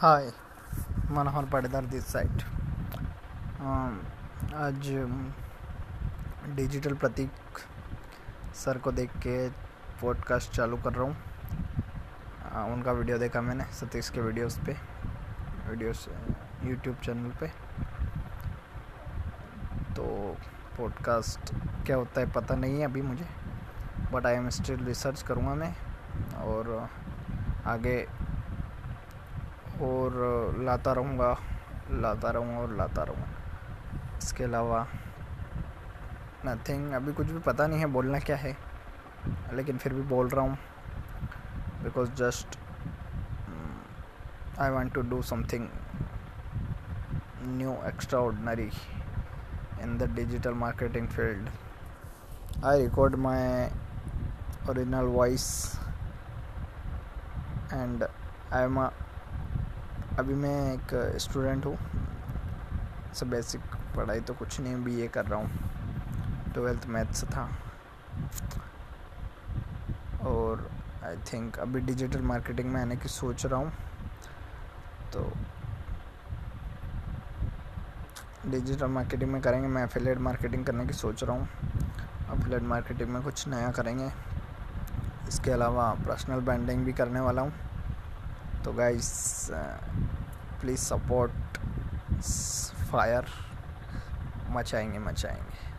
Hi, Manohar Patidar this site आज digital Prateek sir को देख के पॉडकास्ट चालू कर रहा हूँ। उनका वीडियो देखा मैंने, सतीश के वीडियोस पे वीडियोस यूट्यूब चैनल पे। तो पॉडकास्ट क्या होता है पता नहीं है अभी मुझे but I am still research करूँगा मैं, और आगे और लाता रहूँगा लाता रहूँगा और लाता रहूँगा इसके अलावा नथिंग अभी कुछ भी पता नहीं है बोलना क्या है, लेकिन फिर भी बोल रहा हूँ। Because just I want to do something new extraordinary in the digital marketing field I record my original voice and I am अभी मैं एक स्टूडेंट हूँ। सब बेसिक पढ़ाई तो कुछ नहीं बी ए कर रहा हूँ। ट्वेल्थ मैथ्स था। और आई थिंक अभी डिजिटल मार्केटिंग में आने की सोच रहा हूँ। तो डिजिटल मार्केटिंग में करेंगे, मैं एफिलेट मार्केटिंग करने की सोच रहा हूँ। एफिलेट मार्केटिंग में कुछ नया करेंगे। इसके अलावा पर्सनल ब्रांडिंग भी करने वाला हूँ। तो गाइस प्लीज़ सपोर्ट फायर मचाएँगे मचाएँगे।